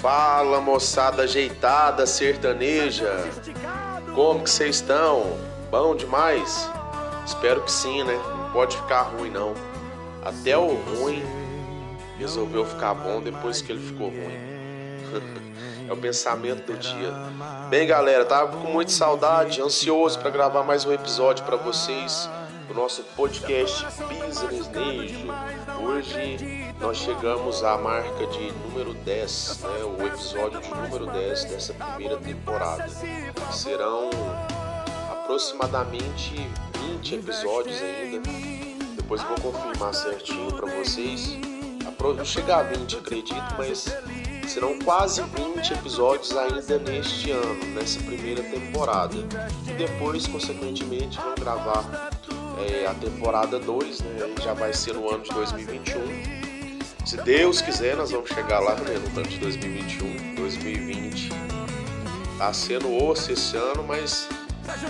Fala moçada ajeitada, sertaneja. Como que vocês estão? Bom demais? Espero que sim, né? Não pode ficar ruim não. Até o ruim resolveu ficar bom depois que ele ficou ruim. é o pensamento do dia. Bem, galera, tava com muita saudade, ansioso para gravar mais um episódio para vocês do nosso podcast Business Nejo. Hoje nós chegamos à marca de número 10, né, o episódio de número 10 dessa primeira temporada. Serão aproximadamente 20 episódios ainda. Depois vou confirmar certinho para vocês. Chegar a 20, acredito, mas serão quase 20 episódios ainda neste ano, nessa primeira temporada. E depois, consequentemente, vou gravar é, a temporada 2, né? já vai ser no ano de 2021. Se Deus quiser, nós vamos chegar lá né, no ano de 2021, 2020. Tá sendo osso esse ano, mas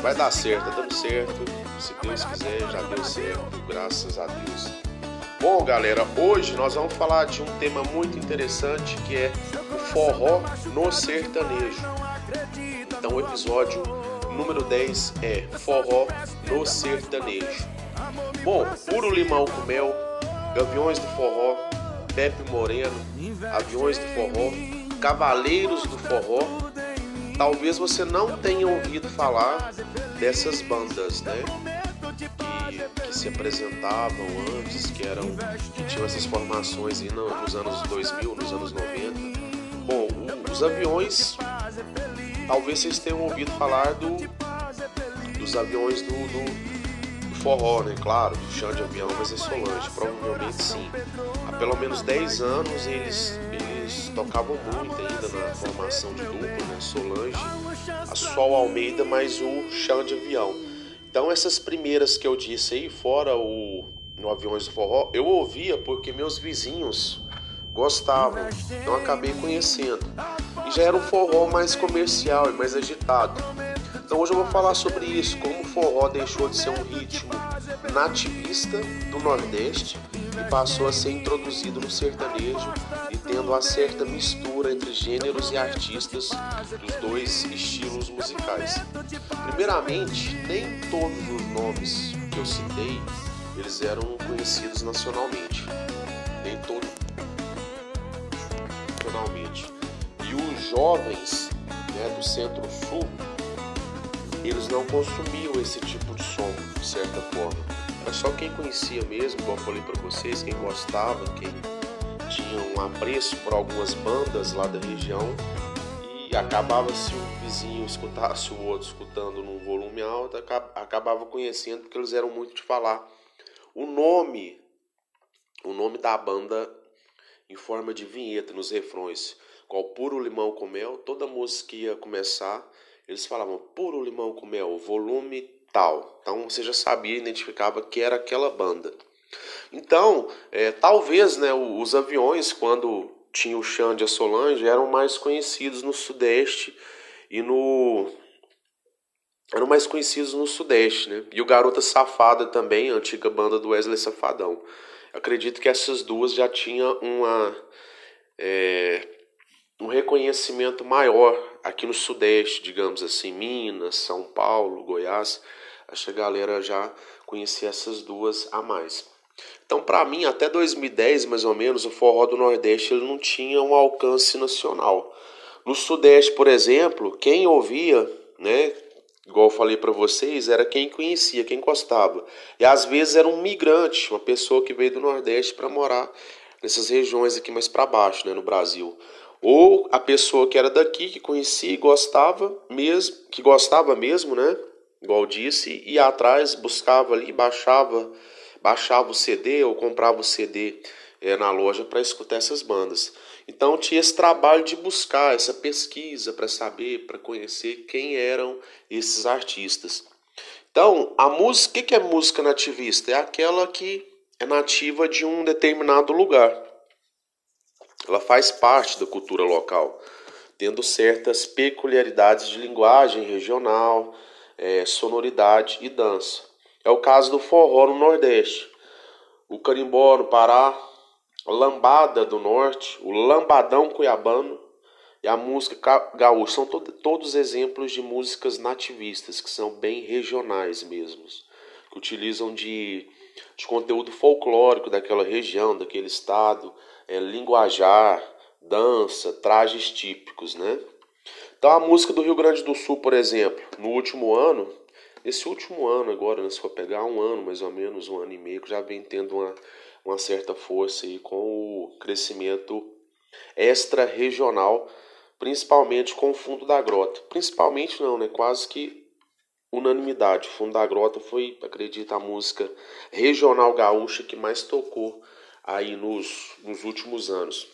vai dar certo, tá dando certo. Se Deus quiser, já deu certo, graças a Deus. Bom, galera, hoje nós vamos falar de um tema muito interessante que é o forró no sertanejo. Então, o episódio número 10 é Forró no Sertanejo. Bom, Puro Limão com Mel, Gaviões do Forró, Pepe Moreno, Aviões do Forró, Cavaleiros do Forró. Talvez você não tenha ouvido falar dessas bandas, né? Que, que se apresentavam antes, que eram que tinham essas formações aí nos anos 2000, nos anos 90. Bom, os aviões talvez vocês tenham ouvido falar do, dos aviões do, do, do forró, né? Claro, chão de avião, mas é Solange, provavelmente sim. Há pelo menos 10 anos eles, eles tocavam muito ainda na formação de dupla, né? Solange, a Sol Almeida, mais o chão de avião. Então essas primeiras que eu disse aí, fora o no Aviões do Forró, eu ouvia porque meus vizinhos gostavam, então acabei conhecendo já era um forró mais comercial e mais agitado. Então hoje eu vou falar sobre isso, como o forró deixou de ser um ritmo nativista do Nordeste e passou a ser introduzido no sertanejo e tendo uma certa mistura entre gêneros e artistas dos dois estilos musicais. Primeiramente, nem todos os nomes que eu citei eles eram conhecidos nacionalmente. Nem todos nacionalmente jovens né, do centro-sul eles não consumiam esse tipo de som de certa forma. Mas só quem conhecia mesmo, como eu falei para vocês, quem gostava, quem tinha um apreço por algumas bandas lá da região e acabava se o vizinho escutasse o outro escutando num volume alto, acabava conhecendo porque eles eram muito de falar. O nome, o nome da banda em forma de vinheta nos refrões qual puro limão com mel, toda música que ia começar, eles falavam puro limão com mel, volume tal. Então você já sabia, identificava que era aquela banda. Então, é, talvez né, os aviões, quando tinha o Xande e a Solange, eram mais conhecidos no Sudeste e no. eram mais conhecidos no Sudeste, né? E o Garota Safada também, a antiga banda do Wesley Safadão. Acredito que essas duas já tinham uma. É, um reconhecimento maior aqui no Sudeste, digamos assim, Minas, São Paulo, Goiás. Acho que a galera já conhecia essas duas a mais. Então, para mim, até 2010, mais ou menos, o forró do Nordeste ele não tinha um alcance nacional. No Sudeste, por exemplo, quem ouvia, né, igual eu falei para vocês, era quem conhecia, quem gostava. E às vezes era um migrante, uma pessoa que veio do Nordeste para morar nessas regiões aqui mais para baixo, né, no Brasil ou a pessoa que era daqui, que conhecia e gostava mesmo, que gostava mesmo, né? Igual disse, ia atrás, buscava ali, baixava, baixava o CD ou comprava o CD é, na loja para escutar essas bandas. Então tinha esse trabalho de buscar essa pesquisa para saber, para conhecer quem eram esses artistas. Então, a música, o que é música nativista? É aquela que é nativa de um determinado lugar ela faz parte da cultura local, tendo certas peculiaridades de linguagem regional, é, sonoridade e dança. É o caso do forró no Nordeste, o carimbó no Pará, a lambada do Norte, o lambadão cuiabano, e a música gaúcha são to todos exemplos de músicas nativistas, que são bem regionais mesmos, que utilizam de, de conteúdo folclórico daquela região, daquele estado, é, linguajar, dança, trajes típicos, né? Então a música do Rio Grande do Sul, por exemplo, no último ano, esse último ano agora, né, se for pegar um ano mais ou menos, um ano e meio, já vem tendo uma, uma certa força aí com o crescimento extra-regional, principalmente com o Fundo da Grota. Principalmente não, né? Quase que unanimidade. Fundo da Grota foi, acredito, a música regional gaúcha que mais tocou aí nos, nos últimos anos.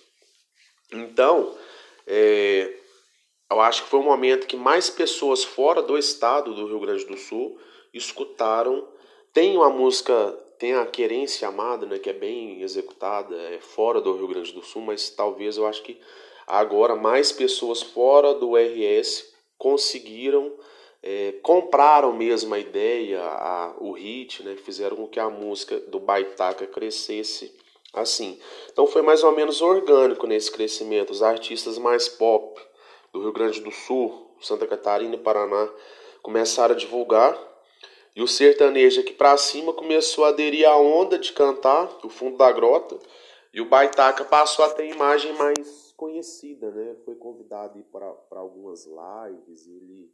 Então, é, eu acho que foi o momento que mais pessoas fora do estado do Rio Grande do Sul escutaram. Tem uma música, tem a Querência Amada, né, que é bem executada, é fora do Rio Grande do Sul, mas talvez eu acho que agora mais pessoas fora do RS conseguiram é, compraram mesmo a ideia, a, o hit, né, fizeram com que a música do Baitaca crescesse assim. Então foi mais ou menos orgânico nesse crescimento. Os artistas mais pop do Rio Grande do Sul, Santa Catarina e Paraná começaram a divulgar. E o sertanejo aqui para cima começou a aderir à onda de cantar, o fundo da grota. E o Baitaca passou a ter imagem mais conhecida, né? Foi convidado para algumas lives, ele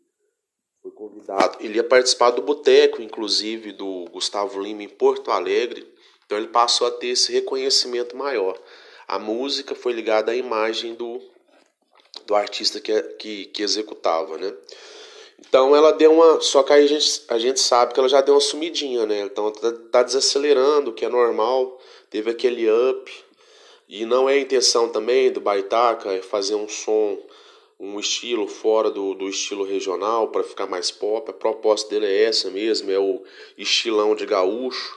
foi convidado. Ele ia participar do Boteco, inclusive, do Gustavo Lima em Porto Alegre. Então ele passou a ter esse reconhecimento maior. A música foi ligada à imagem do, do artista que, que, que executava, né? Então ela deu uma. Só que aí a gente, a gente sabe que ela já deu uma sumidinha, né? Então tá, tá desacelerando, que é normal. Teve aquele up. E não é a intenção também do Baitaca é fazer um som, um estilo fora do, do estilo regional para ficar mais pop. A proposta dele é essa mesmo, é o estilão de gaúcho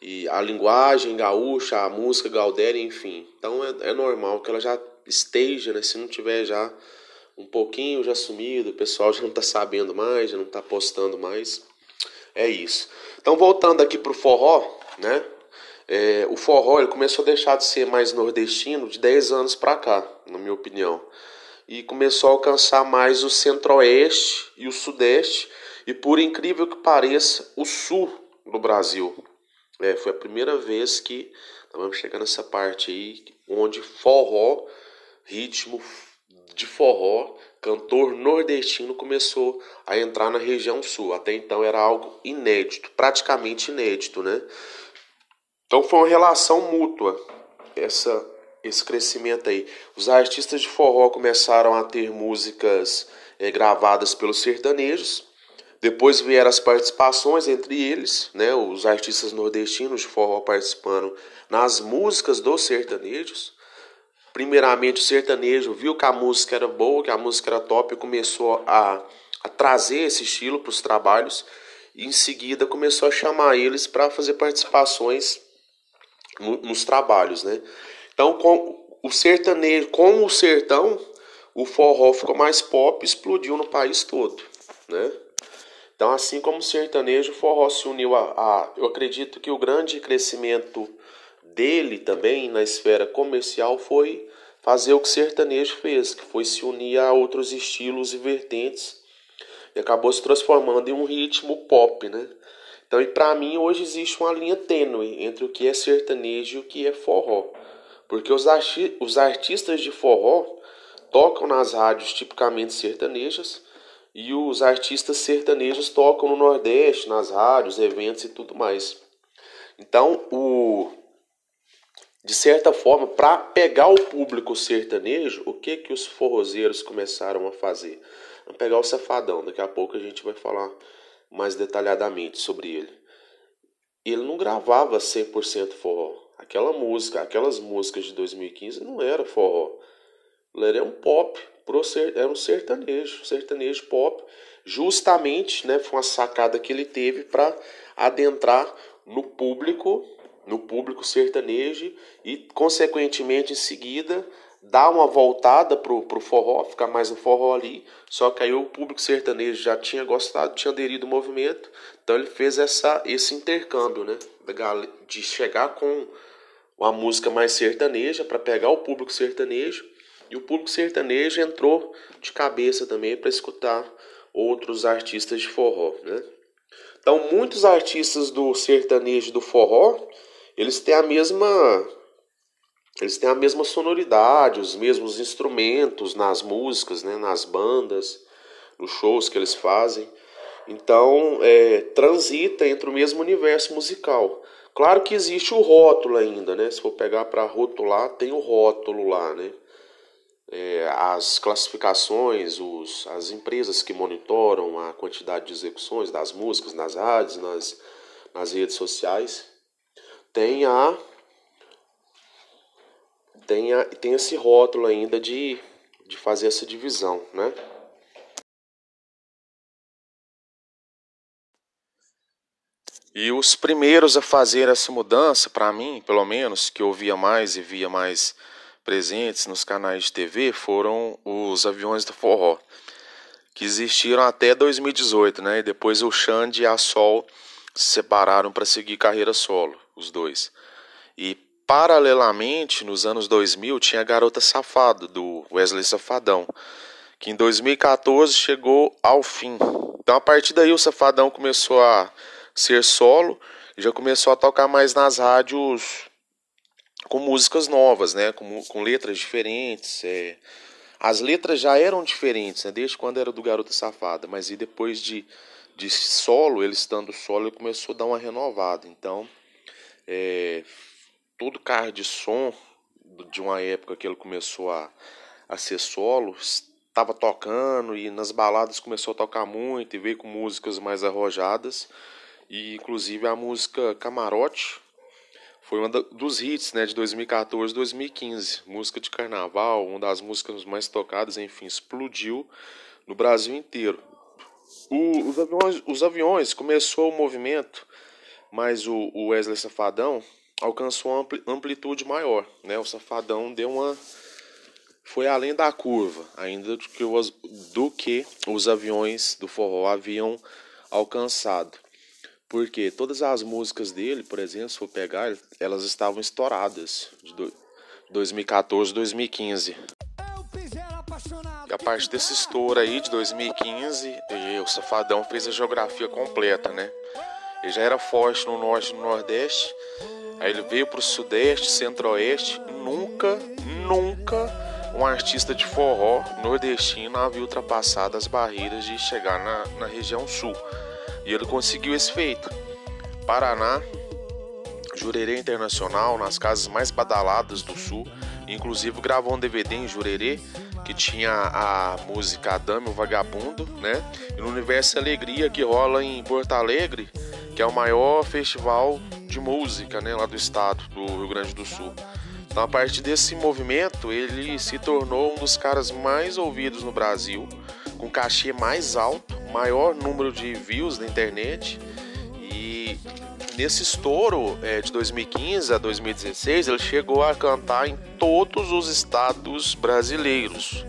e a linguagem gaúcha, a música gaudéria, enfim. Então é, é normal que ela já esteja, né? Se não tiver já um pouquinho já sumido, o pessoal já não está sabendo mais, já não está postando mais. É isso. Então voltando aqui pro forró, né? É, o forró ele começou a deixar de ser mais nordestino de 10 anos para cá, na minha opinião. E começou a alcançar mais o centro-oeste e o sudeste, e por incrível que pareça, o sul do Brasil. É, foi a primeira vez que vamos chegar nessa parte aí onde forró, ritmo de forró, cantor nordestino começou a entrar na região sul. Até então era algo inédito, praticamente inédito, né? Então foi uma relação mútua essa esse crescimento aí. Os artistas de forró começaram a ter músicas é, gravadas pelos sertanejos depois vieram as participações entre eles, né, os artistas nordestinos de forró participando nas músicas dos sertanejos. Primeiramente o sertanejo viu que a música era boa, que a música era top e começou a, a trazer esse estilo para os trabalhos. E em seguida começou a chamar eles para fazer participações no, nos trabalhos, né? Então, com o sertanejo, com o sertão, o forró ficou mais pop, explodiu no país todo, né? Então, assim como o sertanejo, o forró se uniu a, a. Eu acredito que o grande crescimento dele também na esfera comercial foi fazer o que o sertanejo fez, que foi se unir a outros estilos e vertentes e acabou se transformando em um ritmo pop, né? Então, e para mim hoje existe uma linha tênue entre o que é sertanejo e o que é forró, porque os, arti os artistas de forró tocam nas rádios tipicamente sertanejas e os artistas sertanejos tocam no Nordeste, nas rádios, eventos e tudo mais. Então, o de certa forma, para pegar o público sertanejo, o que que os forrozeiros começaram a fazer? Vamos pegar o Safadão, daqui a pouco a gente vai falar mais detalhadamente sobre ele. Ele não gravava 100% forró. Aquela música, aquelas músicas de 2015 não era forró. Era um pop, era um sertanejo, sertanejo pop, justamente, né, foi uma sacada que ele teve para adentrar no público, no público sertanejo e consequentemente em seguida dar uma voltada pro, pro forró, ficar mais no forró ali, só que aí o público sertanejo já tinha gostado, tinha aderido ao movimento, então ele fez essa, esse intercâmbio, né, de chegar com uma música mais sertaneja para pegar o público sertanejo E o público sertanejo entrou de cabeça também para escutar outros artistas de forró, né? Então, muitos artistas do sertanejo do forró, eles têm a mesma eles têm a mesma sonoridade, os mesmos instrumentos nas músicas, né, nas bandas, nos shows que eles fazem. Então, é, transita entre o mesmo universo musical. Claro que existe o rótulo ainda, né? Se for pegar para rotular, tem o rótulo lá, né? É, as classificações, os, as empresas que monitoram a quantidade de execuções das músicas nas rádios, nas, nas redes sociais, tem a tem, a, tem esse rótulo ainda de, de fazer essa divisão, né? E os primeiros a fazer essa mudança, para mim, pelo menos, que eu via mais e via mais presentes nos canais de TV, foram os aviões do forró, que existiram até 2018, né? E depois o Xande e a Sol se separaram para seguir carreira solo, os dois. E paralelamente, nos anos 2000, tinha a Garota Safado, do Wesley Safadão, que em 2014 chegou ao fim. Então, a partir daí, o Safadão começou a ser solo, já começou a tocar mais nas rádios com músicas novas, né? Com, com letras diferentes. É... As letras já eram diferentes, né? Desde quando era do Garota Safada, mas e depois de, de solo, ele estando solo, ele começou a dar uma renovada. Então, é... todo carro de som de uma época que ele começou a, a ser solo estava tocando e nas baladas começou a tocar muito e veio com músicas mais arrojadas e inclusive a música Camarote foi uma dos hits né, de 2014 2015. Música de carnaval, uma das músicas mais tocadas, enfim, explodiu no Brasil inteiro. O, os, aviões, os aviões começou o movimento, mas o, o Wesley Safadão alcançou uma amplitude maior. Né? O Safadão deu uma. Foi além da curva, ainda do que os, do que os aviões do forró haviam alcançado. Porque todas as músicas dele, por exemplo, se for pegar, elas estavam estouradas de 2014, 2015. E a partir desse estouro aí de 2015, o Safadão fez a geografia completa, né? Ele já era forte no norte e no nordeste, aí ele veio pro sudeste, centro-oeste, nunca, nunca um artista de forró nordestino havia ultrapassado as barreiras de chegar na, na região sul. E ele conseguiu esse feito. Paraná, Jurerê Internacional, nas casas mais badaladas do sul. Inclusive gravou um DVD em Jurerê que tinha a música Dame o Vagabundo, né? E no Universo Alegria que rola em Porto Alegre, que é o maior festival de música, né, lá do estado do Rio Grande do Sul. Então, a partir desse movimento, ele se tornou um dos caras mais ouvidos no Brasil, com cachê mais alto, maior número de views na internet. E nesse estouro é, de 2015 a 2016, ele chegou a cantar em todos os estados brasileiros,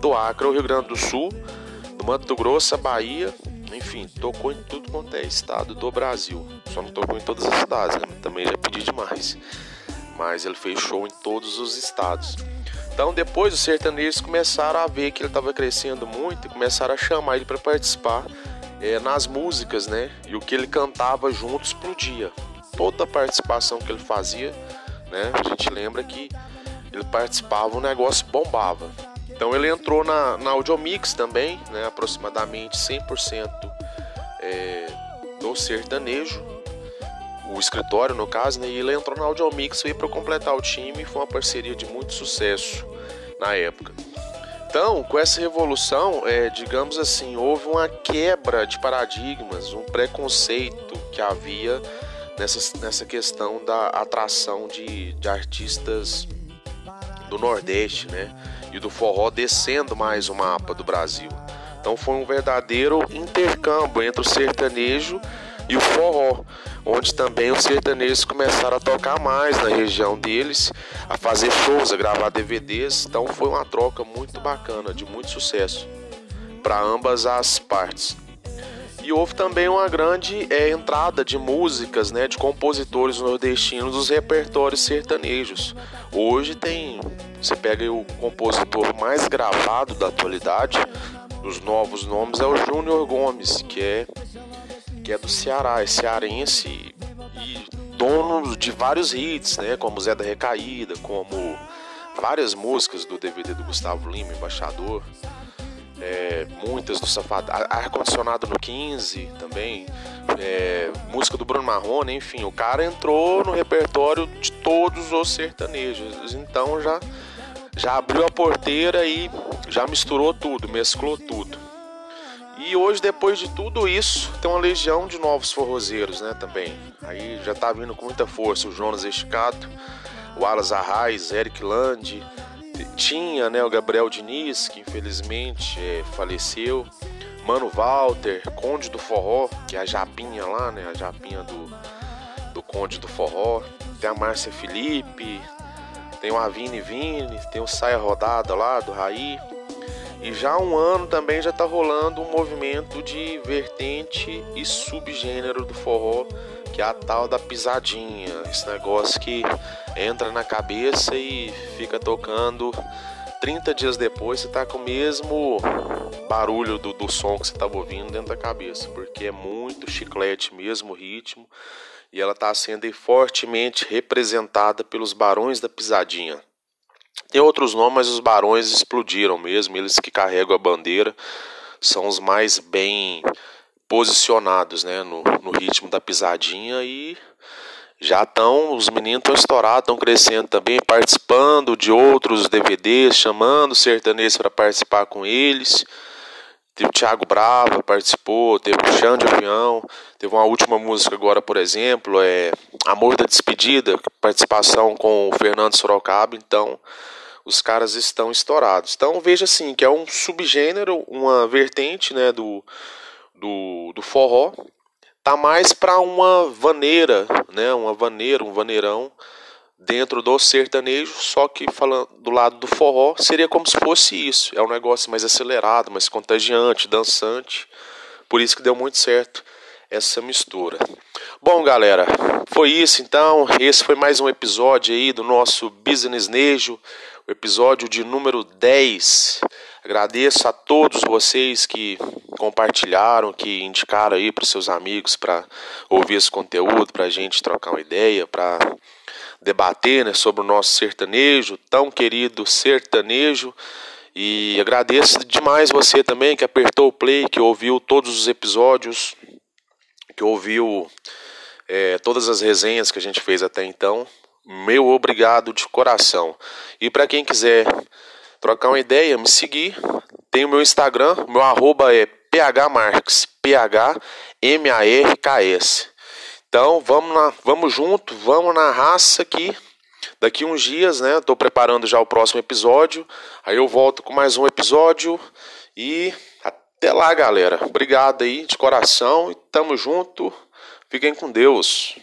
do Acre ao Rio Grande do Sul, do Mato Grosso Bahia, enfim, tocou em tudo quanto é estado do Brasil. Só não tocou em todas as cidades, né? também já pedi demais. Mas ele fez show em todos os estados. Então depois os sertanejos começaram a ver que ele estava crescendo muito e começaram a chamar ele para participar é, nas músicas, né? E o que ele cantava junto explodia. Toda a participação que ele fazia, né? A gente lembra que ele participava, o negócio bombava. Então ele entrou na, na Audiomix também, né? Aproximadamente 100% é, do sertanejo o escritório, no caso, né? E ele entrou na Audiomix aí para completar o time e foi uma parceria de muito sucesso na época. Então, com essa revolução, é, digamos assim, houve uma quebra de paradigmas, um preconceito que havia nessa, nessa questão da atração de, de artistas do Nordeste, né? E do forró descendo mais o mapa do Brasil. Então foi um verdadeiro intercâmbio entre o sertanejo e o forró onde também os sertanejos começaram a tocar mais na região deles, a fazer shows, a gravar DVDs. Então foi uma troca muito bacana, de muito sucesso para ambas as partes. E houve também uma grande é, entrada de músicas, né, de compositores nordestinos dos repertórios sertanejos. Hoje tem, você pega o compositor mais gravado da atualidade, dos novos nomes é o Júnior Gomes, que é que é do Ceará, é cearense e dono de vários hits, né, como Zé da Recaída, como várias músicas do DVD do Gustavo Lima, Embaixador é, muitas do Safado, ar-condicionado no 15 também, é, música do Bruno Marrone, enfim, o cara entrou no repertório de todos os sertanejos, então já, já abriu a porteira e já misturou tudo, mesclou tudo. E hoje, depois de tudo isso, tem uma legião de novos forrozeiros, né, também. Aí já tá vindo com muita força o Jonas Esticato, o Alas Arraes, Eric Lande, tinha né, o Gabriel Diniz, que infelizmente é, faleceu, Mano Walter, Conde do Forró, que é a Japinha lá, né? A Japinha do, do Conde do Forró. Tem a Márcia Felipe, tem o Avini Vini, tem o Saia Rodada lá do Raí. E já há um ano também já tá rolando um movimento de vertente e subgênero do forró que é a tal da pisadinha, esse negócio que entra na cabeça e fica tocando. 30 dias depois você tá com o mesmo barulho do, do som que você estava ouvindo dentro da cabeça, porque é muito chiclete mesmo ritmo. E ela está sendo fortemente representada pelos barões da pisadinha. Tem outros nomes, mas os barões explodiram mesmo, eles que carregam a bandeira são os mais bem posicionados né, no, no ritmo da pisadinha e já estão, os meninos estão estourados, estão crescendo também, participando de outros DVDs, chamando sertanejos para participar com eles. Teve o Thiago Brava, participou, teve o Chão de Avião, teve uma última música agora, por exemplo, é Amor da Despedida, participação com o Fernando Sorocaba, então os caras estão estourados. Então veja assim, que é um subgênero, uma vertente né, do, do, do forró tá mais para uma vaneira, né? Uma vaneira, um vaneirão dentro do sertanejo, só que falando do lado do forró, seria como se fosse isso. É um negócio mais acelerado, mais contagiante, dançante. Por isso que deu muito certo essa mistura. Bom, galera, foi isso então. Esse foi mais um episódio aí do nosso Business Nejo, o episódio de número 10. Agradeço a todos vocês que compartilharam, que indicaram aí para seus amigos para ouvir esse conteúdo, para a gente trocar uma ideia, para debater né, sobre o nosso sertanejo, tão querido sertanejo. E agradeço demais você também que apertou o play, que ouviu todos os episódios, que ouviu é, todas as resenhas que a gente fez até então. Meu obrigado de coração. E para quem quiser trocar uma ideia, me seguir. Tem o meu Instagram, meu arroba é phmarks, P-H-M-A-R-K-S. Então vamos, na, vamos junto, vamos na raça aqui. Daqui uns dias, né? Estou preparando já o próximo episódio. Aí eu volto com mais um episódio. E até lá, galera. Obrigado aí de coração e tamo junto. Fiquem com Deus.